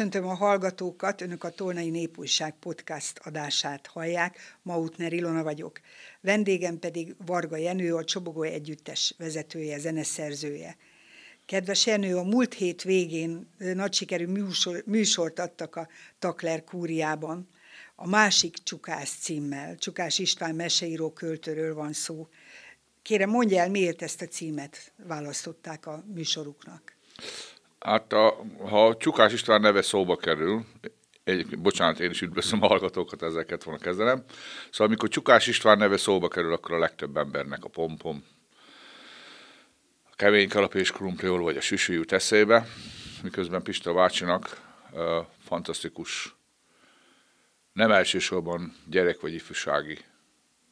Köszöntöm a hallgatókat, önök a Tolnai Népújság podcast adását hallják, Mautner Ilona vagyok. Vendégem pedig Varga Jenő, a Csobogó Együttes vezetője, zeneszerzője. Kedves Jenő, a múlt hét végén nagy sikerű műsor, műsort adtak a Takler kúriában. A másik Csukás címmel, Csukás István meseíró költőről van szó. Kérem, mondja el, miért ezt a címet választották a műsoruknak? Hát a, ha Csukás István neve szóba kerül, egy, bocsánat, én is üdvözlöm a hallgatókat, ezeket volna kezdenem. Szóval amikor Csukás István neve szóba kerül, akkor a legtöbb embernek a pompom, a kemény kalap és krumpliol, vagy a süsű jut eszébe, miközben Pista bácsinak uh, fantasztikus, nem elsősorban gyerek vagy ifjúsági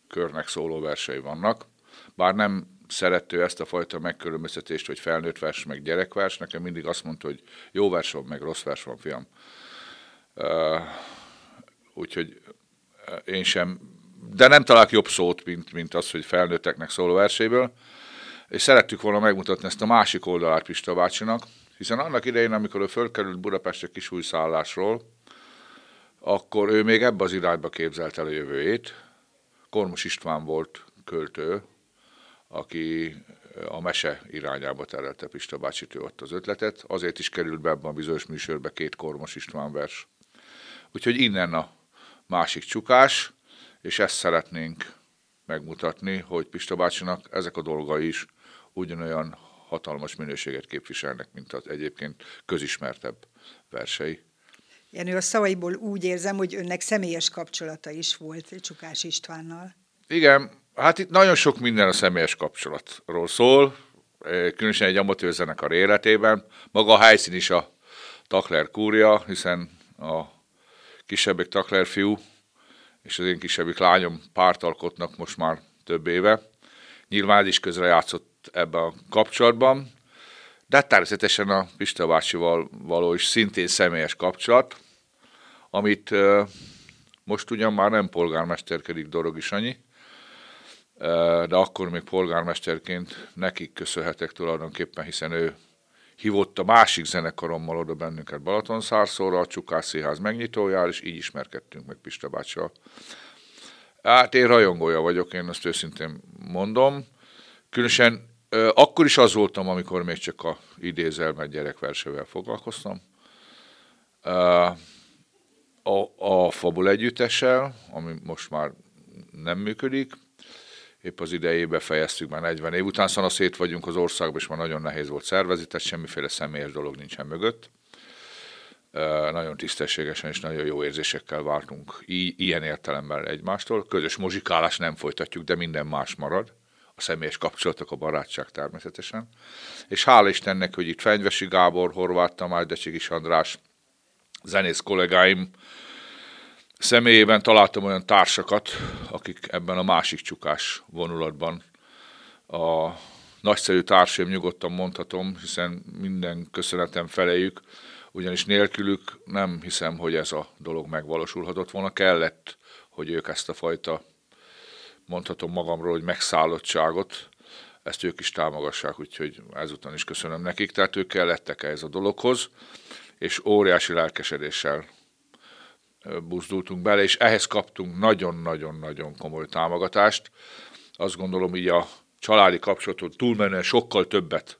körnek szóló versei vannak, bár nem szerető ezt a fajta megkülönböztetést, hogy felnőtt vers, meg gyerekvers. Nekem mindig azt mondta, hogy jó vers van, meg rossz vers van, fiam. Uh, úgyhogy én sem, de nem találok jobb szót, mint, mint az, hogy felnőtteknek szóló verséből. És szerettük volna megmutatni ezt a másik oldalát Pista bácsinak, hiszen annak idején, amikor ő fölkerült Budapestre kisújszállásról, akkor ő még ebbe az irányba képzelt el a jövőjét. Kormos István volt költő, aki a mese irányába terelte Pista bácsitő ott az ötletet. Azért is került be ebben a bizonyos műsorba két Kormos István vers. Úgyhogy innen a másik csukás, és ezt szeretnénk megmutatni, hogy Pista bácsinak ezek a dolgai is ugyanolyan hatalmas minőséget képviselnek, mint az egyébként közismertebb versei. Jenő, a szavaiból úgy érzem, hogy önnek személyes kapcsolata is volt Csukás Istvánnal. Igen, Hát itt nagyon sok minden a személyes kapcsolatról szól, eh, különösen egy amatőr zenekar életében. Maga a helyszín is a Takler kúria, hiszen a kisebbik Takler fiú és az én kisebbik lányom párt alkotnak most már több éve. Nyilván is közre játszott ebben a kapcsolatban, de természetesen a Pista bácsival való is szintén személyes kapcsolat, amit eh, most ugyan már nem polgármesterkedik Dorogi Sanyi, de akkor még polgármesterként nekik köszönhetek tulajdonképpen, hiszen ő hívott a másik zenekarommal oda bennünket Balatonszárszóra, a Csukás Színház megnyitójára, és így ismerkedtünk meg Pista bácsival. Hát én rajongója vagyok, én azt őszintén mondom. Különösen akkor is az voltam, amikor még csak a idézelmet gyerekversevel foglalkoztam. A, a Fabul együttessel, ami most már nem működik, épp az idejébe fejeztük már 40 év után, szóval szét vagyunk az országban, és már nagyon nehéz volt szervezni, tehát semmiféle személyes dolog nincsen mögött. Nagyon tisztességesen és nagyon jó érzésekkel vártunk I- ilyen értelemben egymástól. Közös muzsikálás nem folytatjuk, de minden más marad. A személyes kapcsolatok, a barátság természetesen. És hála Istennek, hogy itt Fenyvesi Gábor, Horváth Tamás, Decsigis András, zenész kollégáim, személyében találtam olyan társakat, akik ebben a másik csukás vonulatban a nagyszerű társaim nyugodtan mondhatom, hiszen minden köszönetem felejük, ugyanis nélkülük nem hiszem, hogy ez a dolog megvalósulhatott volna. Kellett, hogy ők ezt a fajta, mondhatom magamról, hogy megszállottságot, ezt ők is támogassák, úgyhogy ezután is köszönöm nekik. Tehát ők kellettek ez a dologhoz, és óriási lelkesedéssel buzdultunk bele, és ehhez kaptunk nagyon-nagyon-nagyon komoly támogatást. Azt gondolom, így a családi kapcsolatot túlmenően sokkal többet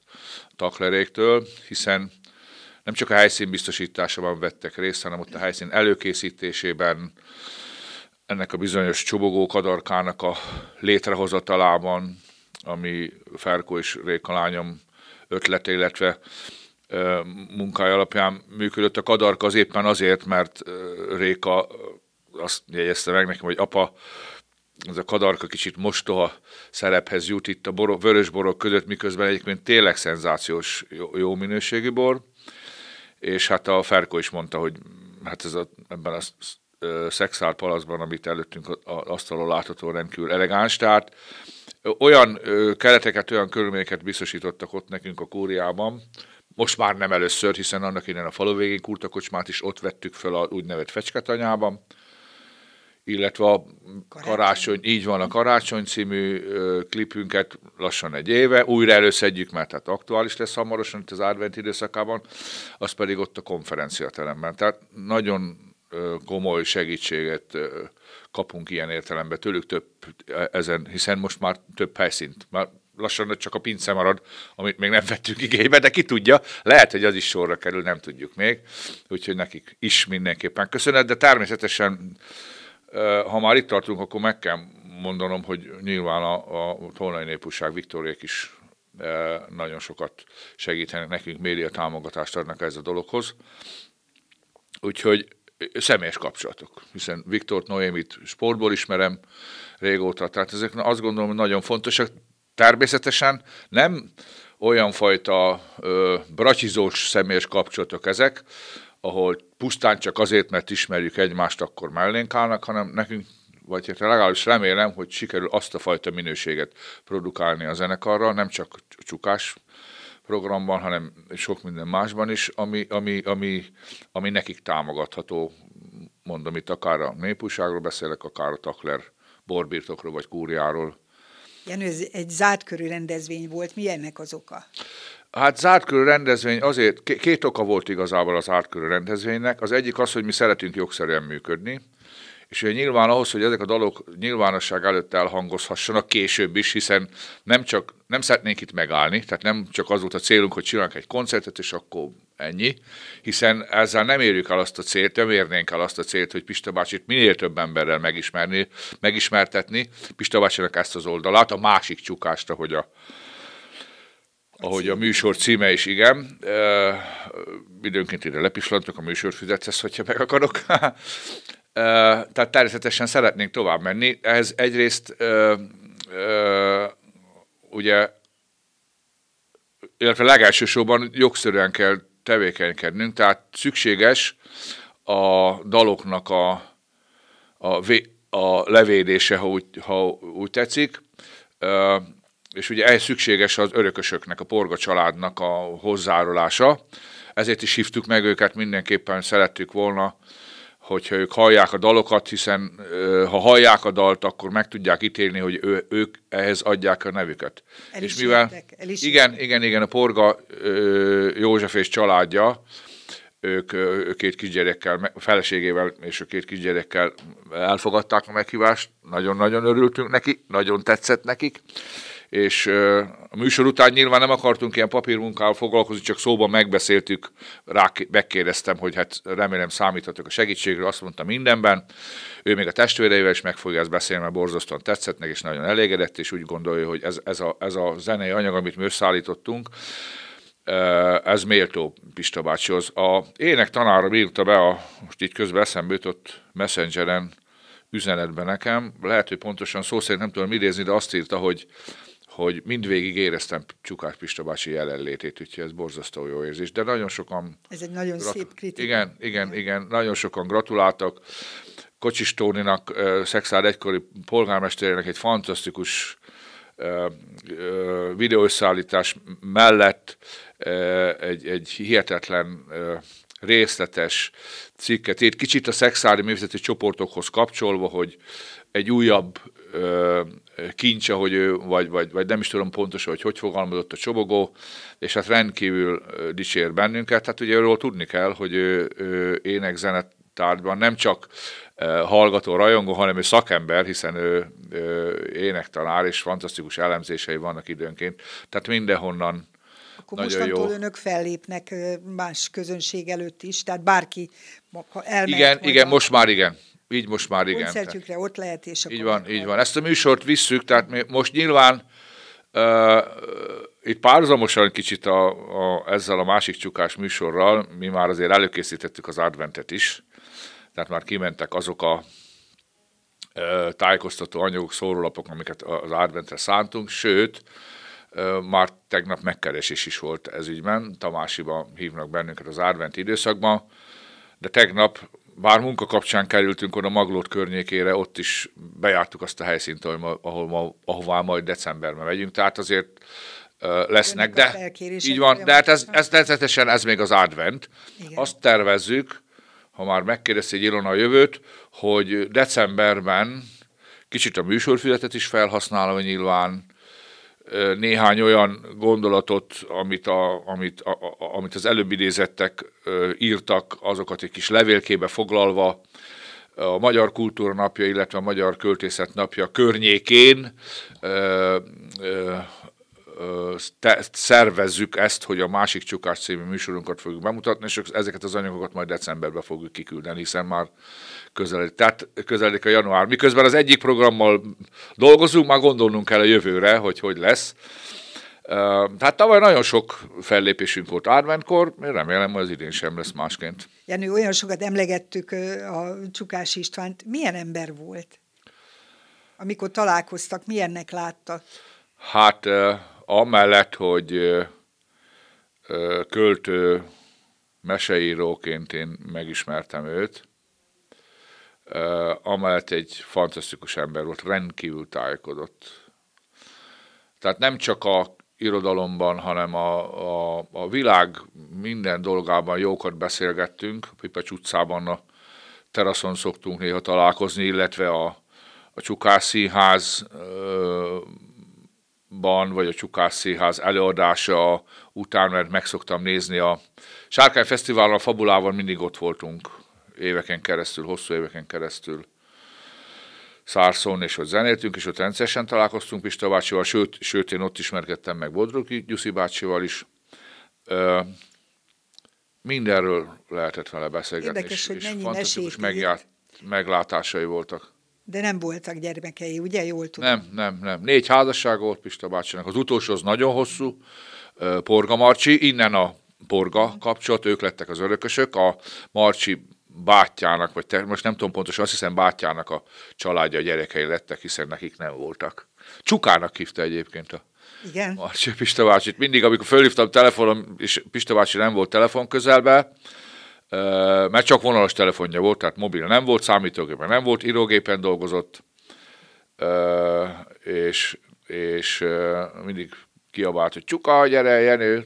takleréktől, hiszen nem csak a helyszín biztosításában vettek részt, hanem ott a helyszín előkészítésében, ennek a bizonyos csobogó kadarkának a létrehozatalában, ami Ferko és Réka lányom ötlete, illetve munkája alapján működött. A kadarka az éppen azért, mert Réka azt jegyezte meg nekem, hogy apa, ez a kadarka kicsit mostoha szerephez jut itt a borok, vörös borok között, miközben egyébként tényleg szenzációs jó, jó minőségű bor. És hát a Ferko is mondta, hogy hát ez a, ebben a szexál palaszban, amit előttünk az asztalon látható rendkívül elegáns, tehát olyan kereteket, olyan körülményeket biztosítottak ott nekünk a kúriában, most már nem először, hiszen annak innen a falu végén kurtakocsmát is ott vettük fel a úgynevezett fecsketanyában, illetve a karácsony. karácsony, így van, a Karácsony című ö, klipünket lassan egy éve, újra előszedjük, mert tehát aktuális lesz hamarosan itt az advent időszakában, az pedig ott a konferenciateremben. Tehát nagyon komoly segítséget kapunk ilyen értelemben tőlük több ezen, hiszen most már több helyszínt, már lassan csak a pince marad, amit még nem vettünk igénybe, de ki tudja, lehet, hogy az is sorra kerül, nem tudjuk még, úgyhogy nekik is mindenképpen köszönet, de természetesen, ha már itt tartunk, akkor meg kell mondanom, hogy nyilván a, a Tolnai Népúság Viktoriék is nagyon sokat segítenek nekünk, média támogatást adnak ez a dologhoz. Úgyhogy személyes kapcsolatok, hiszen Viktort Noémit sportból ismerem régóta, tehát ezek azt gondolom, hogy nagyon fontosak. Természetesen nem olyan fajta ö, bratyizós személyes kapcsolatok ezek, ahol pusztán csak azért, mert ismerjük egymást, akkor mellénk állnak, hanem nekünk, vagy hát legalábbis remélem, hogy sikerül azt a fajta minőséget produkálni a zenekarra, nem csak csukás programban, hanem sok minden másban is, ami, ami, ami, ami nekik támogatható. Mondom, itt akár a népújságról beszélek, akár a Takler borbirtokról vagy kúriáról. Jenő, ez egy zárt körű rendezvény volt. Mi ennek az oka? Hát zárt körű rendezvény azért, két oka volt igazából az zárt körű rendezvénynek. Az egyik az, hogy mi szeretünk jogszerűen működni, és ugye nyilván ahhoz, hogy ezek a dalok nyilvánosság előtt elhangozhassanak később is, hiszen nem csak nem szeretnénk itt megállni, tehát nem csak az volt a célunk, hogy csinálunk egy koncertet, és akkor ennyi, hiszen ezzel nem érjük el azt a célt, nem érnénk el azt a célt, hogy Pista bácsit minél több emberrel megismerni, megismertetni, Pista bácsinak ezt az oldalát, a másik csukást, ahogy a, ahogy a műsor címe is, igen. Uh, időnként ide lepislantok a műsorfüzethez, hogyha meg akarok. Tehát természetesen szeretnénk tovább menni. Ez egyrészt ugye, illetve legelsősorban jogszerűen kell tevékenykednünk, tehát szükséges a daloknak a, a, a levédése, ha úgy, ha úgy tetszik, és ugye ehhez szükséges az örökösöknek, a Porga családnak a hozzárulása. Ezért is hívtuk meg őket, mindenképpen szerettük volna hogyha ők hallják a dalokat, hiszen ha hallják a dalt, akkor meg tudják ítélni, hogy ő, ők ehhez adják a nevüket. El és mivel, el is igen, igen, igen, a Porga József és családja, ők, ők két kisgyerekkel, feleségével és a két kisgyerekkel elfogadták a meghívást, nagyon-nagyon örültünk neki, nagyon tetszett nekik, és a műsor után nyilván nem akartunk ilyen papírmunkával foglalkozni, csak szóban megbeszéltük, rá megkérdeztem, hogy hát remélem számíthatok a segítségről, azt mondta mindenben. Ő még a testvéreivel is meg fogja ezt beszélni, mert borzasztóan tetszett neki, és nagyon elégedett, és úgy gondolja, hogy ez, ez, a, ez a zenei anyag, amit mi összeállítottunk, ez méltó Pista bácsihoz. A ének tanára írta be, a, most így közben eszembe jutott Messengeren üzenetben nekem, lehet, hogy pontosan szó szerint nem tudom idézni, de azt írta, hogy hogy mindvégig éreztem Csukás Pista bácsi jelenlétét, úgyhogy ez borzasztó jó érzés. De nagyon sokan... Ez egy nagyon grat- szép kritika. Igen, igen, igen, nagyon sokan gratuláltak. Kocsis Tóninak, Szexárd egykori polgármesterének egy fantasztikus videószállítás mellett egy, egy hihetetlen részletes cikket írt, kicsit a szexári művészeti csoportokhoz kapcsolva, hogy egy újabb ö, kincs, ahogy ő, vagy, vagy, vagy nem is tudom pontosan, hogy hogy fogalmazott a csobogó, és hát rendkívül dicsér bennünket. Hát ugye őről tudni kell, hogy ő, ő ének tárgyban nem csak hallgató, rajongó, hanem ő szakember, hiszen ő, ő énektanár, és fantasztikus elemzései vannak időnként. Tehát mindenhonnan akkor Nagyon mostantól jó. önök fellépnek más közönség előtt is, tehát bárki elmehet. Igen, igen, a... most már igen. Így most már igen. Koncertjükre ott lehet, és akkor... Így van, így van. Ezt a műsort visszük, tehát mi most nyilván uh, itt párhuzamosan kicsit a, a, ezzel a másik csukás műsorral, mi már azért előkészítettük az adventet is, tehát már kimentek azok a uh, tájékoztató anyagok, szórólapok, amiket az adventre szántunk, sőt, uh, már tegnap megkeresés is volt ez ügyben, Tamásiba hívnak bennünket az advent időszakban, de tegnap bár munka kapcsán kerültünk oda Maglót környékére, ott is bejártuk azt a helyszínt, ahol, ahol ma, ahová majd decemberben megyünk, tehát azért lesznek, de így van, de hát ez, ez természetesen ez még az advent. Igen. Azt tervezzük, ha már megkérdezi egy Ilona a jövőt, hogy decemberben kicsit a műsorfüzetet is felhasználva nyilván, néhány olyan gondolatot, amit, a, amit, a, a, amit az előbb idézettek írtak, azokat egy kis levélkébe foglalva, a Magyar Kultúra Napja, illetve a Magyar Költészet Napja környékén szervezzük ezt, hogy a Másik Csukás című műsorunkat fogjuk bemutatni, és ezeket az anyagokat majd decemberben fogjuk kiküldeni, hiszen már közeledik, tehát közeledik a január. Miközben az egyik programmal dolgozunk, már gondolnunk kell a jövőre, hogy hogy lesz. Tehát tavaly nagyon sok fellépésünk volt adventkor, én remélem, hogy az idén sem lesz másként. Jenő, olyan sokat emlegettük a Csukás Istvánt. Milyen ember volt? Amikor találkoztak, milyennek látta? Hát amellett, hogy költő, meseíróként én megismertem őt, amellett egy fantasztikus ember volt, rendkívül tájékodott. Tehát nem csak a irodalomban, hanem a, a, a világ minden dolgában jókat beszélgettünk. Pipecs utcában a teraszon szoktunk néha találkozni, illetve a, a Csukás Színházban, vagy a Csukás Színház előadása után, mert meg szoktam nézni a Sárkány Fesztiválon, a Fabulában mindig ott voltunk éveken keresztül, hosszú éveken keresztül Szárszón, és ott zenéltünk, és ott rendszeresen találkoztunk Pista bácsival, sőt, sőt én ott ismerkedtem meg Bodrogi Gyuszi bácsival is. Ö, mindenről lehetett vele beszélgetni, Érdekes, és, hogy és fantasztikus megját, meglátásai voltak. De nem voltak gyermekei, ugye? Jól tudom. Nem, nem, nem. Négy házasság volt Pista bácsinak. Az utolsó az nagyon hosszú, Porga Marcsi, innen a Porga kapcsolat, ők lettek az örökösök. A Marcsi bátyjának, vagy te, most nem tudom pontosan, azt hiszem bátyjának a családja, a gyerekei lettek, hiszen nekik nem voltak. Csukának hívta egyébként a Igen. Marcsi Pista bácsit. Mindig, amikor fölhívtam telefonom, és Pista bácsi nem volt telefon közelbe, mert csak vonalas telefonja volt, tehát mobil nem volt, számítógépen nem volt, írógépen dolgozott, és, és mindig kiabált, hogy csuka, gyere, Jenő.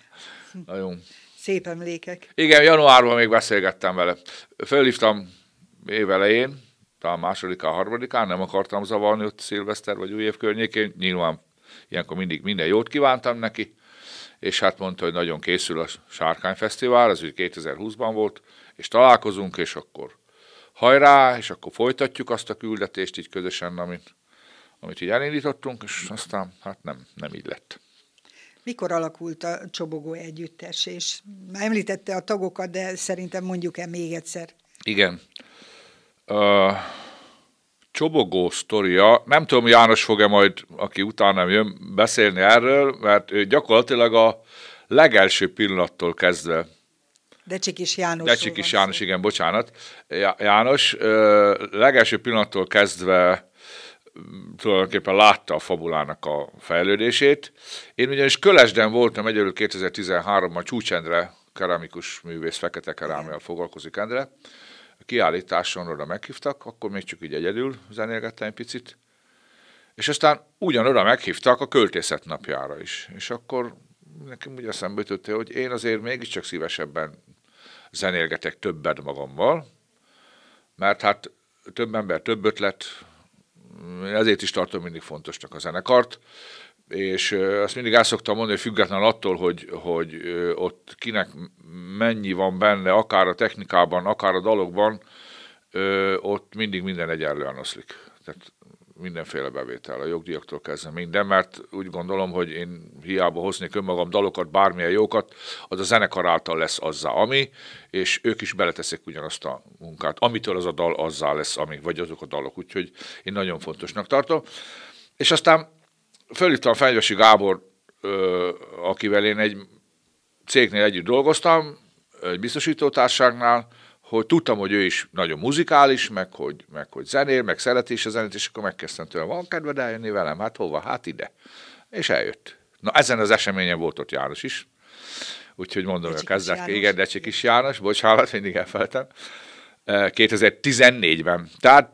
Nagyon Szép emlékek. igen, januárban még beszélgettem vele. Fölhívtam évelején, talán másodikán, harmadikán, nem akartam zavarni ott szilveszter vagy új év környékén, nyilván ilyenkor mindig minden jót kívántam neki, és hát mondta, hogy nagyon készül a Sárkány Fesztivál, ez úgy 2020-ban volt, és találkozunk, és akkor hajrá, és akkor folytatjuk azt a küldetést így közösen, amit, amit így elindítottunk, és aztán hát nem, nem így lett. Mikor alakult a Csobogó Együttes? És már említette a tagokat, de szerintem mondjuk el még egyszer. Igen. Uh, Csobogó sztoria, nem tudom, János fog-e majd, aki utána jön, beszélni erről, mert ő gyakorlatilag a legelső pillanattól kezdve Decsikis János. Decsikis János, igen, bocsánat. János legelső pillanattól kezdve tulajdonképpen látta a fabulának a fejlődését. Én ugyanis Kölesden voltam egyelőtt 2013-ban Csúcsendre, keramikus művész, fekete kerámiával foglalkozik Endre. A kiállításon oda meghívtak, akkor még csak így egyedül zenélgettem egy picit. És aztán ugyanoda meghívtak a költészet napjára is. És akkor nekem úgy eszembe jutott, hogy én azért mégiscsak szívesebben zenélgetek többet magammal, mert hát több ember, több ötlet, ezért is tartom mindig fontosnak a zenekart, és azt mindig el szoktam mondani, hogy független attól, hogy, hogy ott kinek mennyi van benne, akár a technikában, akár a dalokban, ott mindig minden egyenlően oszlik. Tehát mindenféle bevétel, a jogdíjaktól kezdve minden, mert úgy gondolom, hogy én hiába hoznék önmagam dalokat, bármilyen jókat, az a zenekar által lesz azzá, ami, és ők is beleteszik ugyanazt a munkát. Amitől az a dal azzá lesz, ami, vagy azok a dalok, úgyhogy én nagyon fontosnak tartom. És aztán fölhívtam Fenyvesi Gábor, akivel én egy cégnél együtt dolgoztam, egy biztosítótárságnál, hogy tudtam, hogy ő is nagyon muzikális, meg hogy, meg hogy zenél, meg szereti is a zenét, és akkor megkezdtem tőle, van kedved eljönni velem? Hát hova? Hát ide. És eljött. Na ezen az eseményen volt ott János is. Úgyhogy mondom, hogy kezdett, igen, Decsik is János, bocsánat, mindig elfeltem. 2014-ben. Tehát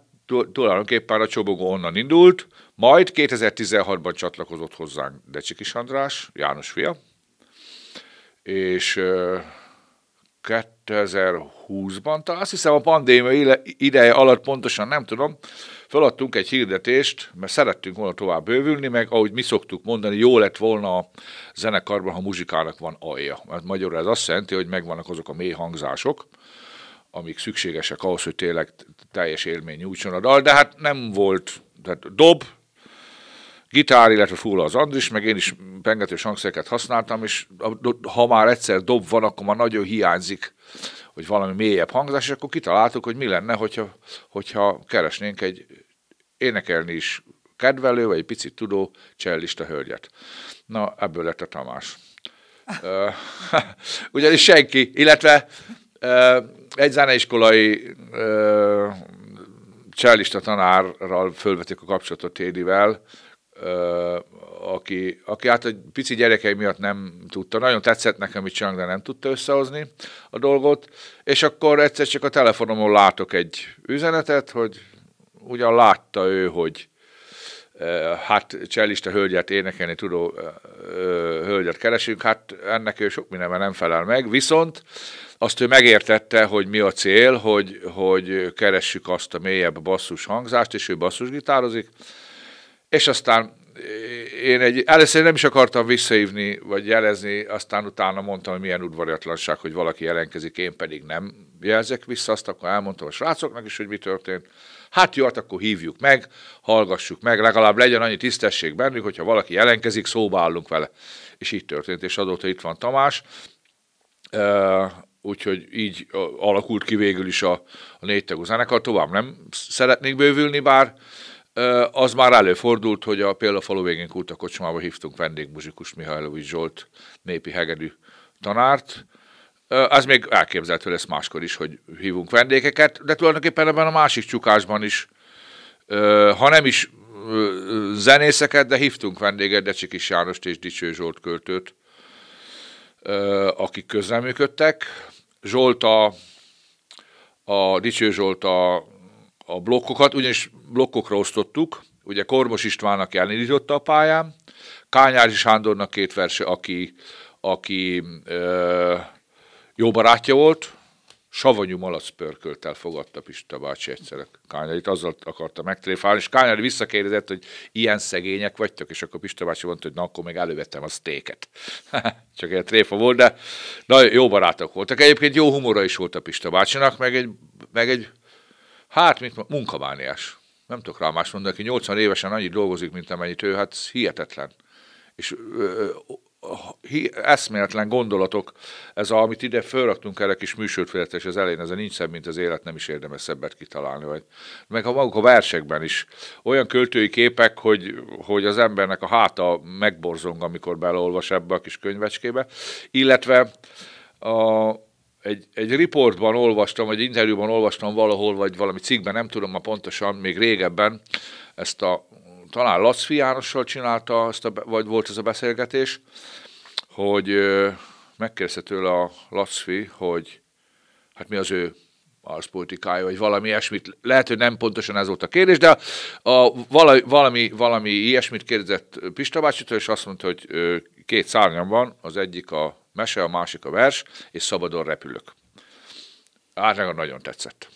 tulajdonképpen a csobogó onnan indult, majd 2016-ban csatlakozott hozzánk Decsik András, János fia, és 2020-ban, talán azt hiszem a pandémia ideje alatt pontosan nem tudom, feladtunk egy hirdetést, mert szerettünk volna tovább bővülni, meg ahogy mi szoktuk mondani, jó lett volna a zenekarban, ha muzsikának van alja. Mert magyarul ez azt jelenti, hogy megvannak azok a mély hangzások, amik szükségesek ahhoz, hogy tényleg teljes élmény nyújtson a dal, de hát nem volt, tehát dob, gitár, illetve full az Andris, meg én is pengetős hangszereket használtam, és ha már egyszer dob van, akkor már nagyon hiányzik, hogy valami mélyebb hangzás, és akkor kitaláltuk, hogy mi lenne, hogyha, hogyha keresnénk egy énekelni is kedvelő, vagy egy picit tudó csellista hölgyet. Na, ebből lett a Tamás. Ugyanis senki, illetve egy zeneiskolai csellista tanárral fölvetik a kapcsolatot Tédivel, aki, aki hát egy pici gyerekei miatt nem tudta, nagyon tetszett nekem, mit csinálni, de nem tudta összehozni a dolgot, és akkor egyszer csak a telefonomon látok egy üzenetet, hogy ugyan látta ő, hogy hát csellista hölgyet énekelni tudó hölgyet keresünk, hát ennek ő sok mindenben nem felel meg, viszont azt ő megértette, hogy mi a cél, hogy, hogy keressük azt a mélyebb basszus hangzást, és ő basszusgitározik, és aztán én egy, először nem is akartam visszaívni, vagy jelezni, aztán utána mondtam, hogy milyen udvariatlanság, hogy valaki jelenkezik, én pedig nem jelzek vissza, azt akkor elmondtam a srácoknak is, hogy mi történt. Hát jó, hát akkor hívjuk meg, hallgassuk meg, legalább legyen annyi tisztesség bennük, hogyha valaki jelenkezik, szóba állunk vele. És így történt, és adóta itt van Tamás. Úgyhogy így alakult ki végül is a, a négytagú zenekar. Tovább nem szeretnék bővülni, bár az már előfordult, hogy a például a falu végén kocsmába hívtunk vendégmuzsikus Mihajlovics Zsolt népi hegedű tanárt. Az még elképzelhető lesz máskor is, hogy hívunk vendégeket, de tulajdonképpen ebben a másik csukásban is, ha nem is zenészeket, de hívtunk vendéget, Decsikis Jánost és Dicső Zsolt költőt, akik közreműködtek. Zsolt a, a Dicső Zsolt a a blokkokat, ugyanis blokkokra osztottuk, ugye Kormos Istvánnak elindította a pályán, Kányári Sándornak két verse, aki, aki ö, jó barátja volt, savanyú malac pörköltel fogadta Pista bácsi egyszer Kányárit, azzal akarta megtréfálni, és Kányári visszakérdezett, hogy ilyen szegények vagytok, és akkor Pista bácsi mondta, hogy na akkor még elővettem a sztéket. Csak egy tréfa volt, de na, jó barátok voltak. Egyébként jó humora is volt a Pista bácsinak, meg egy, meg egy Hát, mint munkamániás. Nem tudok rá más mondani, aki 80 évesen annyit dolgozik, mint amennyit ő, hát hihetetlen. És ö, eszméletlen gondolatok, ez a, amit ide felraktunk erre kis műsort és az elején, ez a nincs szebb, mint az élet, nem is érdemes szebbet kitalálni. Vagy. Meg a maguk a versekben is. Olyan költői képek, hogy, hogy az embernek a háta megborzong, amikor beleolvas ebbe a kis könyvecskébe. Illetve a, egy, egy riportban olvastam, vagy interjúban olvastam valahol, vagy valami cikkben, nem tudom ma pontosan, még régebben, ezt a, talán Laci Jánossal csinálta, ezt a, vagy volt ez a beszélgetés, hogy megkérdezte tőle a Laci, hogy hát mi az ő arszpolitikája, vagy valami ilyesmit. Lehet, hogy nem pontosan ez volt a kérdés, de a, valami, valami, valami ilyesmit kérdezett Pista bácsitől, és azt mondta, hogy két szárnyam van, az egyik a mese, a másik a vers, és szabadon repülök. Nekem nagyon tetszett.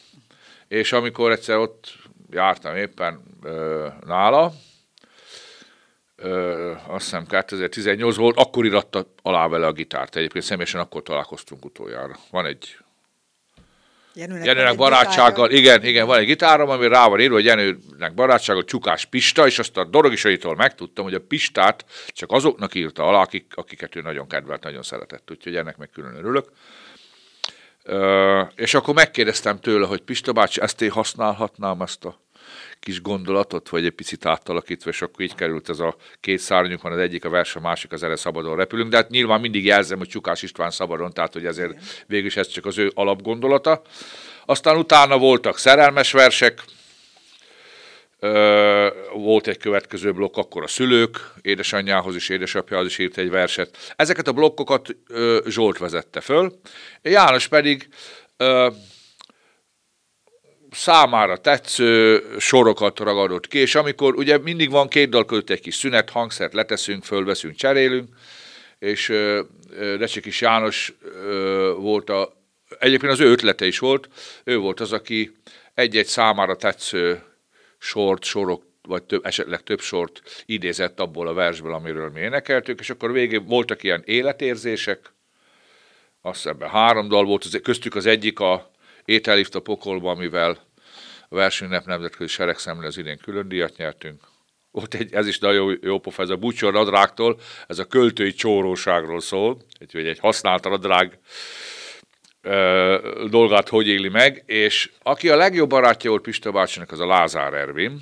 És amikor egyszer ott jártam éppen ö, nála, ö, azt hiszem 2018 volt, akkor iratta alá vele a gitárt. Egyébként személyesen akkor találkoztunk utoljára. Van egy Jenőnek, Jenőnek barátsággal, igen, igen, van egy gitárom, ami rá van írva, hogy Jenőnek barátsággal Csukás Pista, és azt a Dorogisaitól megtudtam, hogy a Pistát csak azoknak írta alá, akik, akiket ő nagyon kedvelt, nagyon szeretett, úgyhogy ennek meg külön örülök. Ö, és akkor megkérdeztem tőle, hogy Pista bácsi, ezt én használhatnám, ezt a kis gondolatot, vagy egy picit átalakítva, és akkor így került ez a két szárnyunk van, az egyik a vers, a másik az erre szabadon repülünk, de hát nyilván mindig jelzem, hogy Csukás István szabadon, tehát hogy ezért végül is ez csak az ő alapgondolata. Aztán utána voltak szerelmes versek, volt egy következő blokk, akkor a szülők, édesanyjához is, édesapjához is írt egy verset. Ezeket a blokkokat Zsolt vezette föl, János pedig számára tetsző sorokat ragadott ki, és amikor ugye mindig van két dal között egy kis szünet, hangszert leteszünk, fölveszünk, cserélünk, és Recsikis János volt a, egyébként az ő ötlete is volt, ő volt az, aki egy-egy számára tetsző sort, sorok, vagy több, esetleg több sort idézett abból a versből, amiről mi énekeltük, és akkor végén voltak ilyen életérzések, azt ebben három dal volt, köztük az egyik a Étellift a pokolba, amivel a versenynep nemzetközi seregszemle az idén külön díjat nyertünk. Ott egy, ez is nagyon jó, jó pofa, ez a Bucsor nadrágtól, ez a költői csóróságról szól, egy, egy használt nadrág ö, dolgát hogy éli meg, és aki a legjobb barátja volt Pista bácsinak, az a Lázár Ervin,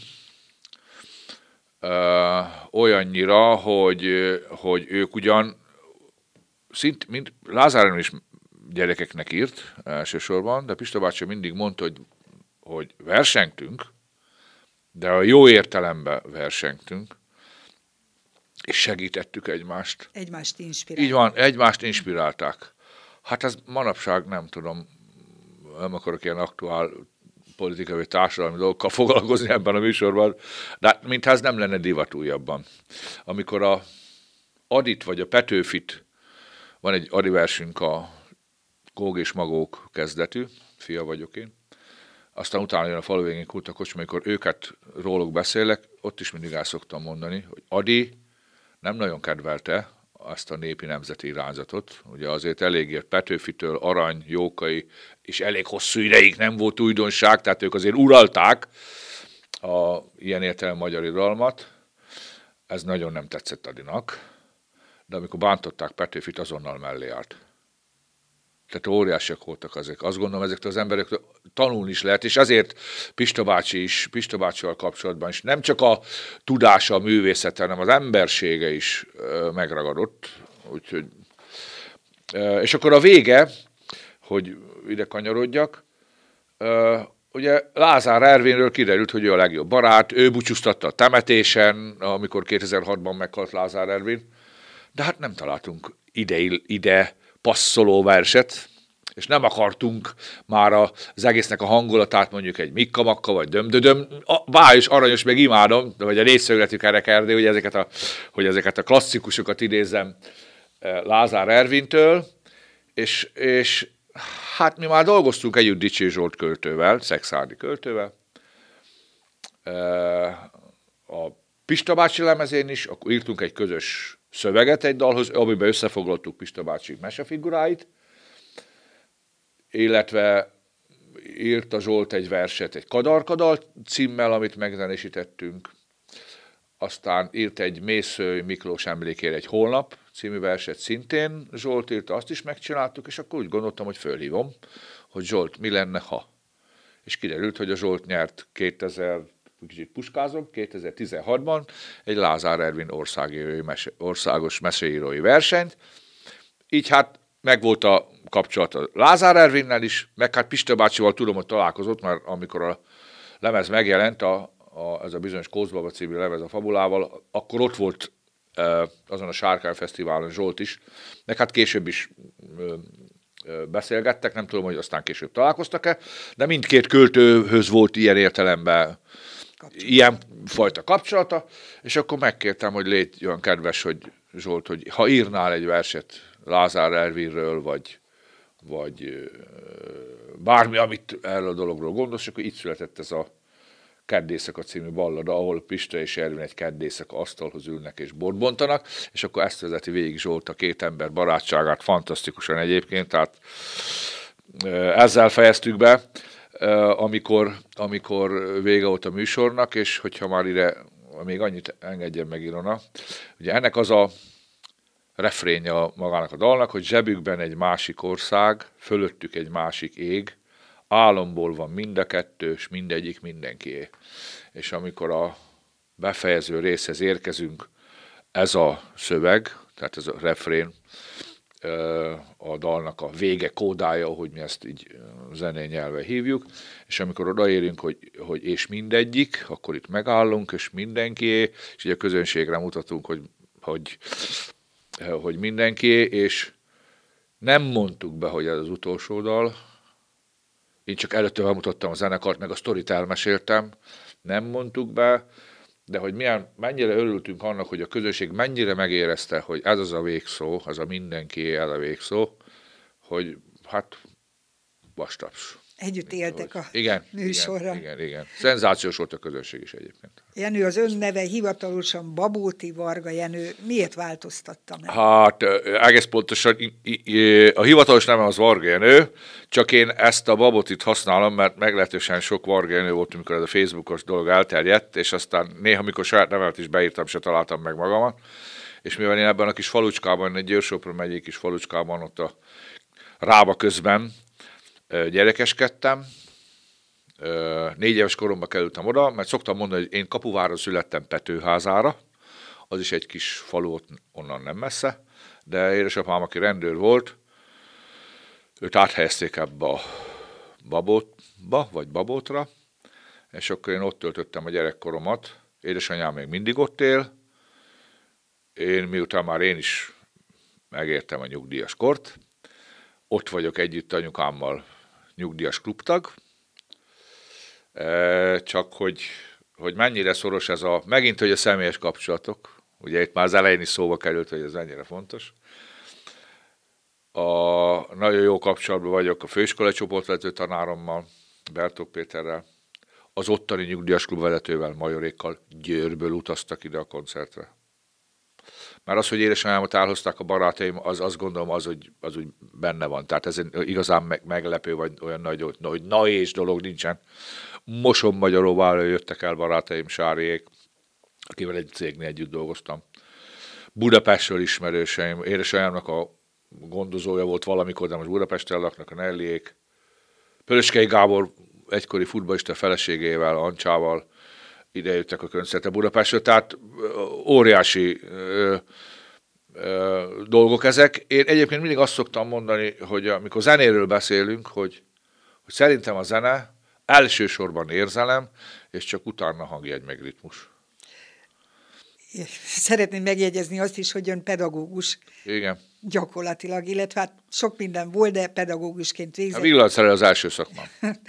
ö, olyannyira, hogy, hogy ők ugyan szint, mind, Lázár Ervin is gyerekeknek írt elsősorban, de Pista bácsi mindig mondta, hogy, hogy versengtünk, de a jó értelemben versengtünk, és segítettük egymást. Egymást inspirálták. Így van, egymást inspirálták. Hát ez manapság nem tudom, nem akarok ilyen aktuál politikai vagy társadalmi dolgokkal foglalkozni ebben a műsorban, de mintha ez nem lenne divat újabban. Amikor a Adit vagy a Petőfit, van egy Adi versünk a Góg és Magók kezdetű, fia vagyok én, aztán utána jön a falu végén kultakos, amikor őket róluk beszélek, ott is mindig el szoktam mondani, hogy Adi nem nagyon kedvelte azt a népi nemzeti irányzatot. Ugye azért elég Petőfitől, Arany, Jókai, és elég hosszú ideig nem volt újdonság, tehát ők azért uralták a ilyen értelem magyar iralmat. Ez nagyon nem tetszett Adinak, de amikor bántották Petőfit, azonnal mellé állt. Tehát óriásiak voltak ezek. Azt gondolom, ezektől az emberektől tanulni is lehet, és azért Pista bácsi is, Pista bácsival kapcsolatban is nem csak a tudása, a művészete, hanem az embersége is megragadott. Úgyhogy, és akkor a vége, hogy ide kanyarodjak, ugye Lázár Ervinről kiderült, hogy ő a legjobb barát, ő búcsúztatta a temetésen, amikor 2006-ban meghalt Lázár Ervin, de hát nem találtunk ide, ide passzoló verset, és nem akartunk már az egésznek a hangulatát mondjuk egy mikkamakka, vagy dömdödöm, bá is aranyos, meg imádom, vagy a négyszögletű kerekerdő, hogy ezeket a, hogy ezeket a klasszikusokat idézem eh, Lázár Ervintől, és, és hát mi már dolgoztunk együtt Dicsé Zsolt költővel, Szexárdi költővel, eh, a Pista bácsi lemezén is, akkor írtunk egy közös szöveget egy dalhoz, amiben összefoglaltuk Pista bácsi mesefiguráit, illetve írt a Zsolt egy verset egy Kadarkadal címmel, amit megzenésítettünk, aztán írt egy Mésző Miklós emlékére egy Holnap című verset szintén, Zsolt írta, azt is megcsináltuk, és akkor úgy gondoltam, hogy fölhívom, hogy Zsolt, mi lenne, ha? És kiderült, hogy a Zsolt nyert 2000 kicsit puskázom, 2016-ban egy Lázár Ervin országos meseírói versenyt. Így hát megvolt a kapcsolat a Lázár Ervinnel is, meg hát Pista bácsival tudom, hogy találkozott, mert amikor a lemez megjelent, a, a, ez a bizonyos Kózbaba című lemez a Fabulával, akkor ott volt e, azon a Sárkány Fesztiválon Zsolt is, meg hát később is e, e, beszélgettek, nem tudom, hogy aztán később találkoztak-e, de mindkét költőhöz volt ilyen értelemben kapcsolata. ilyen fajta kapcsolata, és akkor megkértem, hogy légy olyan kedves, hogy Zsolt, hogy ha írnál egy verset Lázár Ervinről, vagy, vagy bármi, amit erről a dologról gondolsz, akkor itt született ez a a című ballada, ahol Pista és Ervin egy keddészek asztalhoz ülnek és borbontanak, és akkor ezt vezeti végig Zsolt a két ember barátságát, fantasztikusan egyébként, tehát ezzel fejeztük be amikor, amikor vége volt a műsornak, és hogyha már ide még annyit engedjen meg Ilona, ugye ennek az a refrénja magának a dalnak, hogy zsebükben egy másik ország, fölöttük egy másik ég, álomból van mind a kettő, és mindegyik mindenkié. És amikor a befejező részhez érkezünk, ez a szöveg, tehát ez a refrén, a dalnak a vége kódája, hogy mi ezt így zenei nyelve hívjuk, és amikor odaérünk, hogy, hogy és mindegyik, akkor itt megállunk, és mindenkié, és így a közönségre mutatunk, hogy, hogy, hogy mindenkié, és nem mondtuk be, hogy ez az utolsó dal, én csak előtte bemutattam a zenekart, meg a sztorit elmeséltem, nem mondtuk be, de hogy milyen, mennyire örültünk annak, hogy a közösség mennyire megérezte, hogy ez az a végszó, az a mindenki el a végszó, hogy hát vastaps. Együtt éltek a igen, műsorra. Igen, igen, igen. Szenzációs volt a közönség is egyébként. Jenő, az ön neve hivatalosan Babóti Varga Jenő. Miért változtatta meg? Hát egész pontosan a hivatalos neve az Varga Jenő, csak én ezt a Babotit használom, mert meglehetősen sok Varga Jenő volt, amikor ez a Facebookos dolog elterjedt, és aztán néha, amikor saját nevemet is beírtam, se találtam meg magamat. És mivel én ebben a kis falucskában, egy Győrsopron megyék kis falucskában, ott a Rába közben gyerekeskedtem, négy éves koromban kerültem oda, mert szoktam mondani, hogy én Kapuváron születtem Petőházára, az is egy kis falu onnan nem messze, de édesapám, aki rendőr volt, őt áthelyezték ebbe a babotba, vagy babótra, és akkor én ott töltöttem a gyerekkoromat. Édesanyám még mindig ott él, én miután már én is megértem a nyugdíjas kort, ott vagyok együtt anyukámmal nyugdíjas klubtag, e, csak hogy, hogy mennyire szoros ez a, megint, hogy a személyes kapcsolatok, ugye itt már az elején is szóba került, hogy ez mennyire fontos. A, nagyon jó kapcsolatban vagyok a főiskolai csoportvezető tanárommal, Bertók Péterrel, az ottani nyugdíjas klub vezetővel, Majorékkal Győrből utaztak ide a koncertre. Már az, hogy édesanyámat elhozták a barátaim, az azt gondolom, az, hogy, az úgy benne van. Tehát ez igazán meg, meglepő, vagy olyan nagy, hogy na és dolog nincsen. Mosom Magyaróvára jöttek el barátaim, Sáriék, akivel egy cégnél együtt dolgoztam. Budapestről ismerőseim, édesanyámnak a gondozója volt valamikor, de most Budapesten laknak a Nelliék. Pölöskei Gábor egykori futballista feleségével, Ancsával, ide jöttek a koncertre Budapestre, tehát óriási ö, ö, dolgok ezek. Én egyébként mindig azt szoktam mondani, hogy amikor zenéről beszélünk, hogy, hogy szerintem a zene elsősorban érzelem, és csak utána hangjegy meg ritmus. Szeretném megjegyezni azt is, hogy ön pedagógus. Igen. Gyakorlatilag, illetve hát sok minden volt, de pedagógusként végzett. A villanszerelő az első szakmám.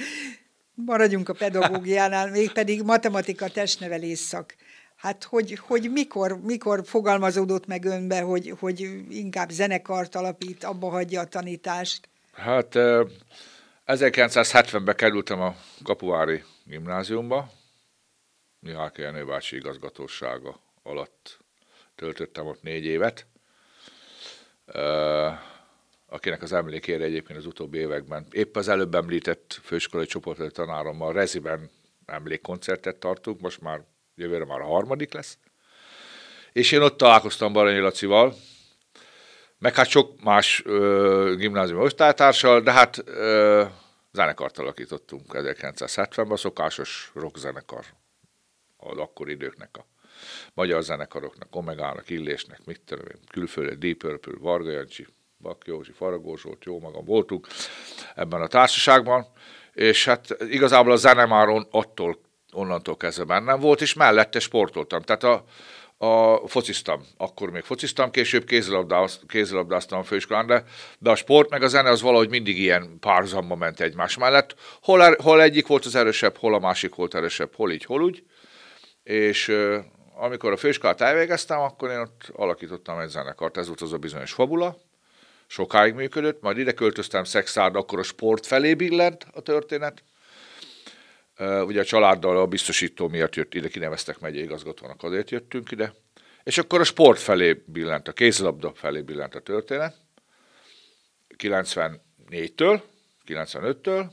maradjunk a pedagógiánál, mégpedig matematika testnevelés szak. Hát hogy, hogy mikor, mikor fogalmazódott meg önbe, hogy, hogy inkább zenekart alapít, abba hagyja a tanítást? Hát 1970-ben kerültem a Kapuvári gimnáziumba, Mihály Jenő bácsi igazgatósága alatt töltöttem ott négy évet akinek az emlékére egyébként az utóbbi években épp az előbb említett főiskolai csoportvezető tanárommal Reziben emlékkoncertet tartunk, most már jövőre már a harmadik lesz. És én ott találkoztam Baranyi Lacival, meg hát sok más ö, gimnáziumi osztálytársal, de hát ö, zenekart alakítottunk 1970-ben, a szokásos rockzenekar az akkori időknek a magyar zenekaroknak, Omegának, Illésnek, mit tudom én, külföldre, Deep Purple, Varga Jancsi, Bak Józsi, Faragó Zsolt, jó magam voltunk ebben a társaságban, és hát igazából a zene már on, attól, onnantól kezdve bennem volt, és mellette sportoltam. Tehát a, a fociztam, akkor még fociztam, később kézilabdáztam a főiskolán, de, de a sport meg a zene az valahogy mindig ilyen párzamba ment egymás mellett. Hol, er, hol egyik volt az erősebb, hol a másik volt erősebb, hol így, hol úgy. És amikor a főiskolát elvégeztem, akkor én ott alakítottam egy zenekart, ez volt az a bizonyos fabula, sokáig működött, majd ide költöztem Szexárd, akkor a sport felé billent a történet. Ugye a családdal a biztosító miatt jött ide, kineveztek megyei igazgatónak, azért jöttünk ide. És akkor a sport felé billent, a kézlabda felé billent a történet. 94-től, 95-től,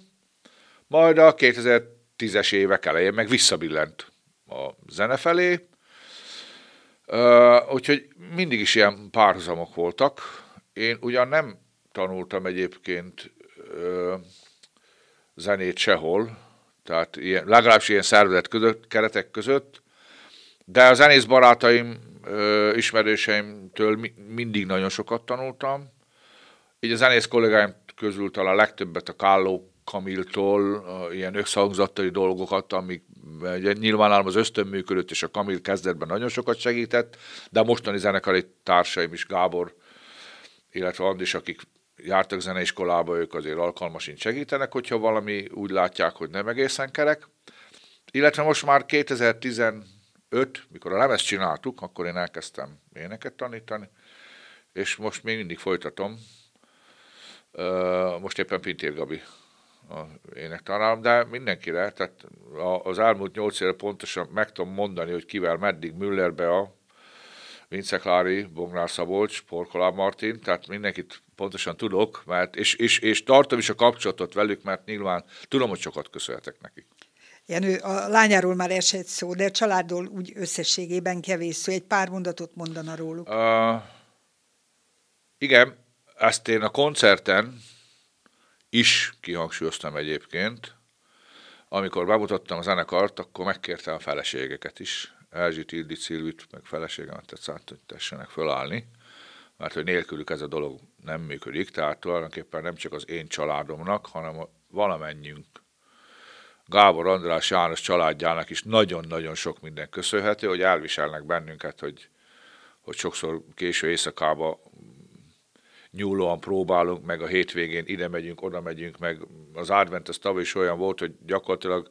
majd a 2010-es évek elején meg visszabillent a zene felé. Úgyhogy mindig is ilyen párhuzamok voltak. Én ugyan nem tanultam egyébként ö, zenét sehol, tehát ilyen, legalábbis ilyen szervezet között, keretek között, de a zenész barátaim, ö, ismerőseimtől mi, mindig nagyon sokat tanultam. Így a zenész kollégáim közül talán legtöbbet a Kálló Kamiltól, ilyen összhangzattai dolgokat, amik ugye, nyilván az ösztön működött, és a Kamil kezdetben nagyon sokat segített, de a mostani zenekari társaim is, Gábor, illetve Andis, akik jártak zeneiskolába, ők azért alkalmasint segítenek, hogyha valami úgy látják, hogy nem egészen kerek. Illetve most már 2015, mikor a lemezt csináltuk, akkor én elkezdtem éneket tanítani, és most még mindig folytatom. Most éppen Pintér Gabi énektanárom, de mindenkire, tehát az elmúlt nyolc évre pontosan meg tudom mondani, hogy kivel meddig Müllerbe a Vince Klári, Bognár Szabolcs, Porkolá Martin, tehát mindenkit pontosan tudok, mert, és, és, és tartom is a kapcsolatot velük, mert nyilván tudom, hogy sokat köszönhetek nekik. Jenő, a lányáról már esett szó, de a családról úgy összességében kevés szó. Egy pár mondatot mondana róluk. Uh, igen, ezt én a koncerten is kihangsúlyoztam egyébként. Amikor bemutattam a zenekart, akkor megkértem a feleségeket is. Erzsit, Ildi, Szilvit, meg feleségemet tetszett, hogy tessenek fölállni, mert hogy nélkülük ez a dolog nem működik, tehát tulajdonképpen nem csak az én családomnak, hanem a valamennyünk Gábor András János családjának is nagyon-nagyon sok minden köszönhető, hogy elviselnek bennünket, hogy, hogy sokszor késő éjszakába nyúlóan próbálunk, meg a hétvégén ide megyünk, oda megyünk, meg az advent az tavaly is olyan volt, hogy gyakorlatilag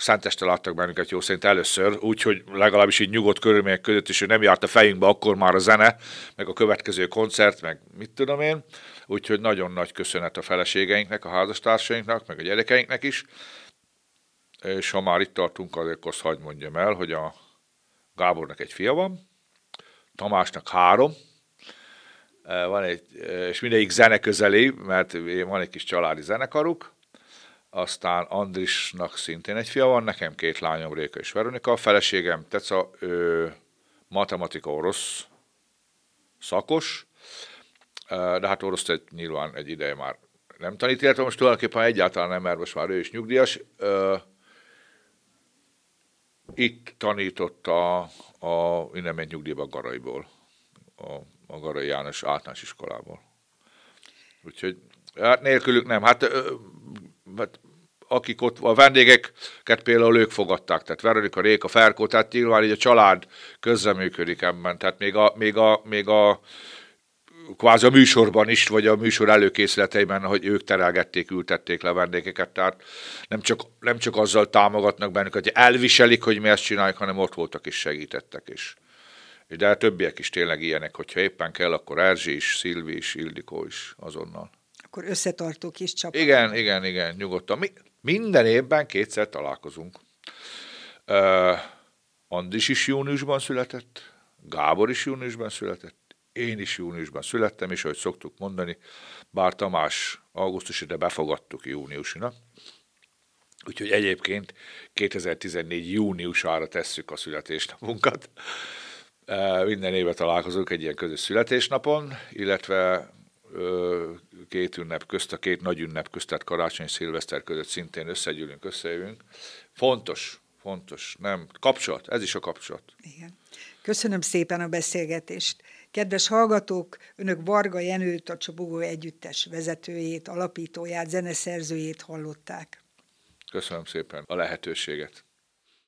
Szenteste láttak bennünket jó szerint először, úgyhogy legalábbis így nyugodt körülmények között is, hogy nem járt a fejünkbe akkor már a zene, meg a következő koncert, meg mit tudom én. Úgyhogy nagyon nagy köszönet a feleségeinknek, a házastársainknak, meg a gyerekeinknek is. És ha már itt tartunk, azért azt hagyd mondjam el, hogy a Gábornak egy fia van, Tamásnak három, van egy, és mindegyik zene közeli, mert van egy kis családi zenekaruk, aztán Andrisnak szintén egy fia van, nekem két lányom, Réka és Veronika, a feleségem Teca, ő matematika orosz szakos, de hát orosz egy, nyilván egy ideje már nem tanít, illetve most tulajdonképpen egyáltalán nem, mert most már ő is nyugdíjas. Itt tanított a, a innen ment nyugdíjba Garaiból, a, a Garai János általános iskolából. Úgyhogy hát nélkülük nem. Hát hát akik ott, a vendégeket például ők fogadták, tehát Veronika, Réka, Ferkó, tehát nyilván így a család közreműködik ebben, tehát még a, még a, még a kvázi a műsorban is, vagy a műsor előkészületeiben, hogy ők terelgették, ültették le vendégeket, tehát nem csak, nem csak azzal támogatnak bennünket, hogy elviselik, hogy mi ezt csináljuk, hanem ott voltak és segítettek is. De többiek is tényleg ilyenek, hogyha éppen kell, akkor Erzsi is, Szilvi is, Ildikó is azonnal akkor összetartó kis csapat. Igen, igen, igen, nyugodtan. Mi, minden évben kétszer találkozunk. Uh, Andis is júniusban született, Gábor is júniusban született, én is júniusban születtem, és ahogy szoktuk mondani, bár Tamás augusztus, de befogadtuk júniusnak. Úgyhogy egyébként 2014 júniusára tesszük a születésnapunkat. Minden éve találkozunk egy ilyen közös születésnapon, illetve két ünnep közt, a két nagy ünnep közt, tehát karácsony szilveszter között szintén összegyűlünk, összejövünk. Fontos, fontos, nem, kapcsolat, ez is a kapcsolat. Igen. Köszönöm szépen a beszélgetést. Kedves hallgatók, önök Varga Jenőt, a Csobogó Együttes vezetőjét, alapítóját, zeneszerzőjét hallották. Köszönöm szépen a lehetőséget.